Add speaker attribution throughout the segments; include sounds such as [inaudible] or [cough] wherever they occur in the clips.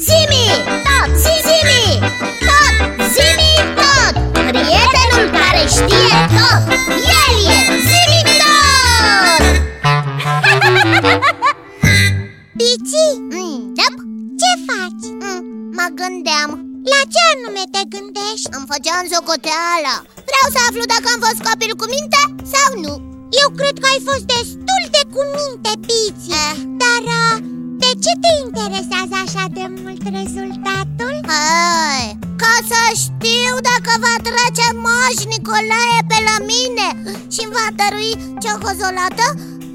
Speaker 1: Zimi, tot, zimi, tot, zimi, tot! Prietenul care știe tot, el e zimi tot! [laughs]
Speaker 2: Pici,
Speaker 1: mm, yep.
Speaker 2: ce faci?
Speaker 1: mm, Mă gândeam,
Speaker 2: La ce anume te gândești?
Speaker 1: îmi făceam socoteala Vreau să aflu dacă am fost copil cu minte sau nu.
Speaker 2: Eu cred că ai fost destul de cu minte, Pici.
Speaker 1: Eh.
Speaker 2: Dar uh, de ce te interesează așa de mult rezultatul?
Speaker 1: Hai, ca să știu dacă va trece Moș Nicolae pe la mine Și îmi va dărui ciocolată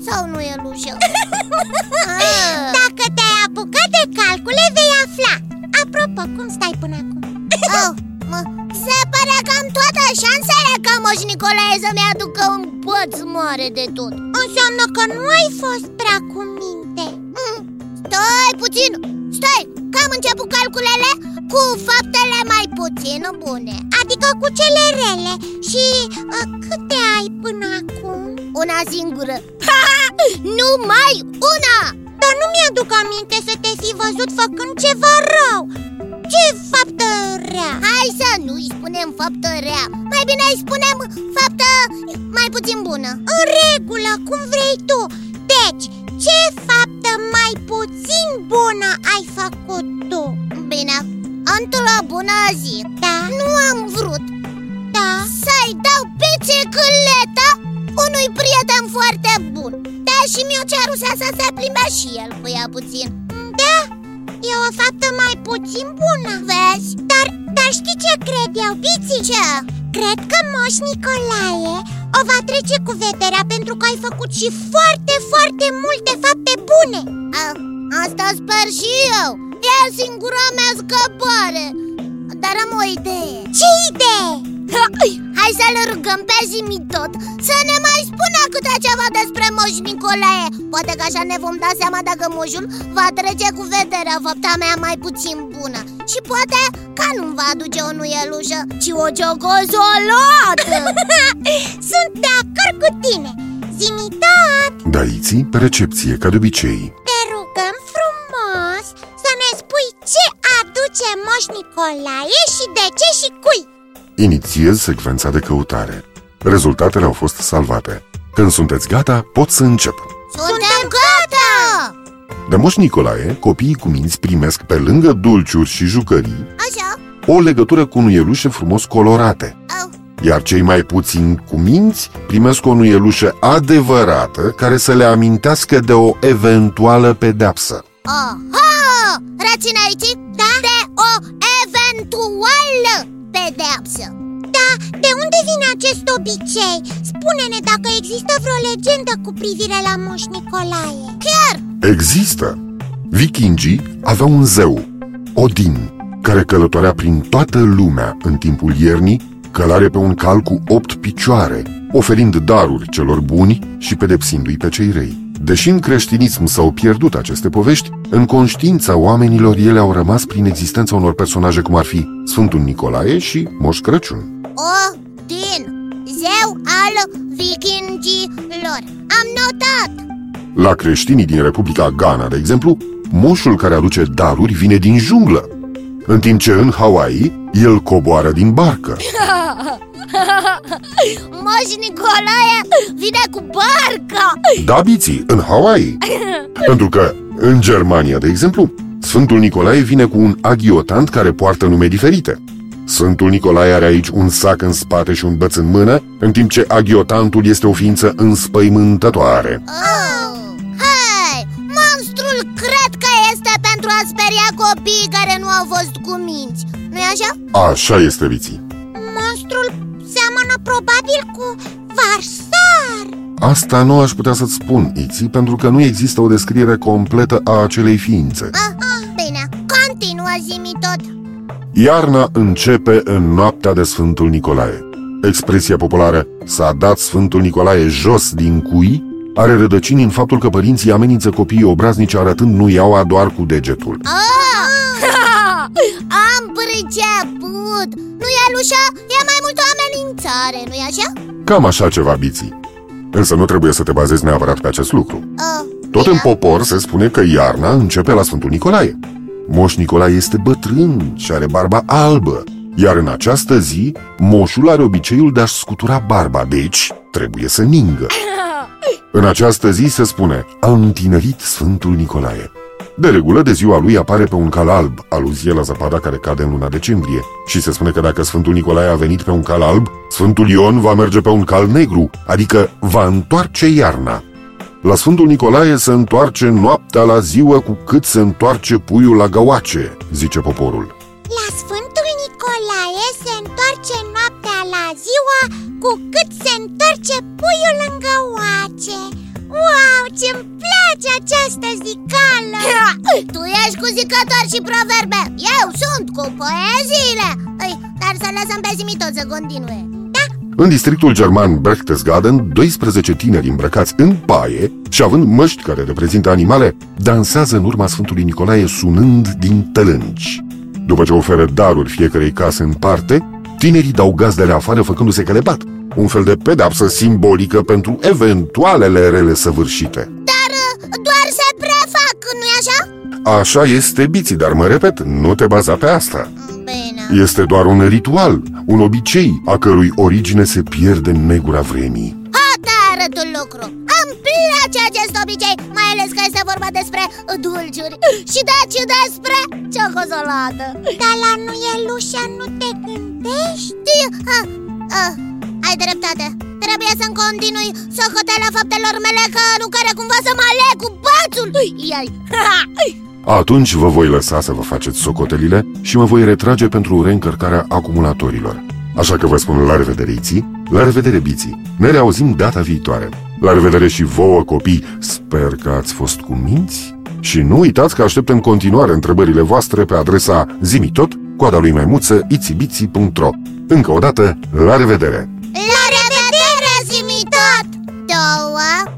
Speaker 1: sau nu e lușă Ah. [laughs]
Speaker 2: Dacă te-ai apucat de calcule, vei afla Apropo, cum stai până acum?
Speaker 1: Oh, mă, se pare că am toate șansele ca Moș Nicolae să-mi aducă un băț mare de tot
Speaker 2: Înseamnă că nu ai fost prea cu minte
Speaker 1: mm, Stai puțin, stai, că am început calculele cu faptele mai puțin bune.
Speaker 2: Adică cu cele rele. Și uh, câte ai până acum?
Speaker 1: Una singură. Numai una.
Speaker 2: Dar nu mi-aduc aminte să te fi văzut făcând ceva rău. Ce faptă rea?
Speaker 1: Hai să nu-i spunem faptă rea. Mai bine îi spunem faptă mai puțin bună.
Speaker 2: În regulă, cum vrei tu. Deci, ce faptă mai puțin bună ai făcut tu?
Speaker 1: Bine, într-o bună zi
Speaker 2: Da,
Speaker 1: Nu am vrut
Speaker 2: da
Speaker 1: să-i dau bicicleta unui prieten foarte bun Deși mi-o cerusea să se plimbe și el cu ea puțin
Speaker 2: Da, e o faptă mai puțin bună
Speaker 1: Vezi?
Speaker 2: Dar, dar știi ce cred eu, Biții?
Speaker 1: Ce?
Speaker 2: Cred că Moș Nicolae o va trece cu vederea pentru că ai făcut și foarte, foarte multe fapte bune.
Speaker 1: A, asta sper și eu. E singura mea scăpare Dar am o idee.
Speaker 2: Ce idee?
Speaker 1: Hai să-l rugăm pe Zimi tot Să ne mai spună câte ceva despre Moș Nicolae. Poate că așa ne vom da seama dacă moșul va trece cu vederea fapta mea mai puțin bună. Și poate că nu-mi va aduce o nuielușă, ci o ciocozolată. [laughs]
Speaker 2: Sunt de acord cu tine Zimi tot,
Speaker 3: Daiții pe recepție, ca de obicei.
Speaker 2: te rugăm frumos să ne spui ce aduce Moș Nicolae și de ce și cui
Speaker 3: Inițiez secvența de căutare. Rezultatele au fost salvate. Când sunteți gata, pot să încep.
Speaker 1: Suntem gata!
Speaker 3: De Moș Nicolae, copiii cu minți primesc, pe lângă dulciuri și jucării,
Speaker 1: Așa
Speaker 3: o legătură cu nuielușe frumos colorate.
Speaker 1: Au.
Speaker 3: Iar cei mai puțini cu minți primesc o nuielușă adevărată care să le amintească de o eventuală pedeapsă.
Speaker 1: Aha! Reține aici da? de
Speaker 2: vine acest obicei? Spune-ne dacă există vreo legendă cu privire la Moș Nicolae
Speaker 1: Chiar!
Speaker 3: Există! Vikingii aveau un zeu, Odin, care călătorea prin toată lumea în timpul iernii, călare pe un cal cu opt picioare, oferind daruri celor buni și pedepsindu-i pe cei răi. Deși în creștinism s-au pierdut aceste povești, în conștiința oamenilor ele au rămas prin existența unor personaje cum ar fi Sfântul Nicolae și Moș Crăciun.
Speaker 1: Odin, zeu al vikingilor Am notat
Speaker 3: La creștinii din Republica Ghana, de exemplu, moșul care aduce daruri vine din junglă, în timp ce în Hawaii el coboară din barcă. [laughs]
Speaker 1: Moș Nicolae vine cu barca
Speaker 3: Da, biții, în Hawaii. [laughs] Pentru că în Germania, de exemplu, Sfântul Nicolae vine cu un aghiotant care poartă nume diferite. Sfântul Nicolae are aici un sac în spate și un băț în mână, în timp ce aghiotantul este o ființă înspăimântătoare.
Speaker 1: oh. Hei, monstrul cred că este pentru a speria copiii care nu au fost cu minți Nu-i așa?
Speaker 3: Așa este, biții.
Speaker 2: Monstrul seamănă probabil cu Varsar
Speaker 3: Asta nu aș putea să-ți spun, Iții, pentru că nu există o descriere completă a acelei ființe.
Speaker 1: Ah, ah, bine, continuă zimi tot
Speaker 3: Iarna începe în noaptea de Sfântul Nicolae. Expresia populară s-a dat Sfântul Nicolae jos din cui are rădăcini în faptul că părinții amenință copiii obraznici arătând nuiaua doar cu degetul.
Speaker 1: Ah! [laughs] Am priceput Nu e lușa, e mai mult o amenințare, nu-i așa?
Speaker 3: Cam așa ceva, biții. Însă nu trebuie să te bazezi neapărat pe acest lucru.
Speaker 1: Uh,
Speaker 3: Tot
Speaker 1: bine.
Speaker 3: în popor se spune că iarna începe la Sfântul Nicolae. Moș Nicolae este bătrân și are barba albă Iar în această zi, moșul are obiceiul de a-și scutura barba Deci, trebuie să ningă În această zi se spune A întinerit Sfântul Nicolae de regulă, de ziua lui apare pe un cal alb, aluzie la zăpada care cade în luna decembrie. Și se spune că dacă Sfântul Nicolae a venit pe un cal alb, Sfântul Ion va merge pe un cal negru, adică va întoarce iarna. La Sfântul Nicolae se întoarce noaptea la ziua cu cât se întoarce puiul la găoace, zice poporul.
Speaker 2: La Sfântul Nicolae se întoarce noaptea la ziua cu cât se întoarce puiul în găoace. Wow, ce-mi place această zicală!
Speaker 1: Tu ești cu zicători și proverbe. Eu sunt cu poeziile. Ei, Dar să lăsăm pe Zimitot să continue
Speaker 3: în districtul german Berchtesgaden, 12 tineri îmbrăcați în paie și având măști care reprezintă animale, dansează în urma Sfântului Nicolae sunând din tălânci. După ce oferă daruri fiecarei case în parte, tinerii dau gazdele afară făcându-se că le bat, un fel de pedapsă simbolică pentru eventualele rele săvârșite.
Speaker 1: Dar uh, doar se prefac, nu-i așa?
Speaker 3: Așa este, Biții, dar mă repet, nu te baza pe asta.
Speaker 1: Bine
Speaker 3: Este doar un ritual, un obicei, a cărui origine se pierde în negura vremii.
Speaker 1: Hata arătul lucru Îmi place acest obicei Mai ales că este vorba despre dulciuri Și deci despre ciocolată
Speaker 2: Dar la nu e lușa, nu te gândești?
Speaker 1: ah, ah, Ai dreptate Trebuie să-mi continui socoteala faptelor mele Că nu care cumva să mă aleg cu bațul Iai
Speaker 3: Atunci vă voi lăsa să vă faceți socotelile și mă voi retrage pentru reîncărcarea acumulatorilor. Așa că vă spun la revedere, Iții, la revedere, Biții. Ne reauzim data viitoare. La revedere și vouă, copii. Sper că ați fost cu minți. Și nu uitați că aștept în continuare întrebările voastre pe adresa zimitot, coada lui maimuță, itibiții.ro Încă o dată, la revedere!
Speaker 1: La revedere, Zimitot! Două,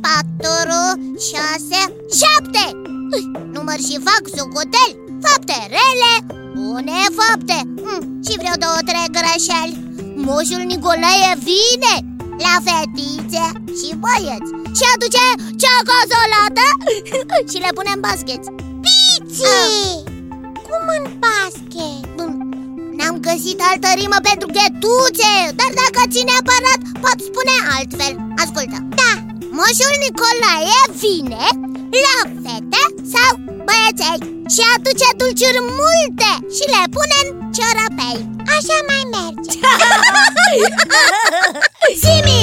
Speaker 1: patru, șase, șapte Număr și fac socoteli Fapte rele, bune fapte. Hm, Și vreo două, trei greșeli. Moșul Nicolae vine la fetițe și băieți. Și aduce ceacozolată [laughs] și le pune în basket
Speaker 2: Piții! Cum în basket?
Speaker 1: N-am găsit altă rimă pentru ghetuțe Dar dacă ții neapărat, pot spune altfel. Ascultă.
Speaker 2: Da.
Speaker 1: Moșul Nicolae vine la fete sau băieței Și aduce dulciuri multe și le pune în ciorapei
Speaker 2: Așa mai merge [laughs]
Speaker 1: Simi! Simi!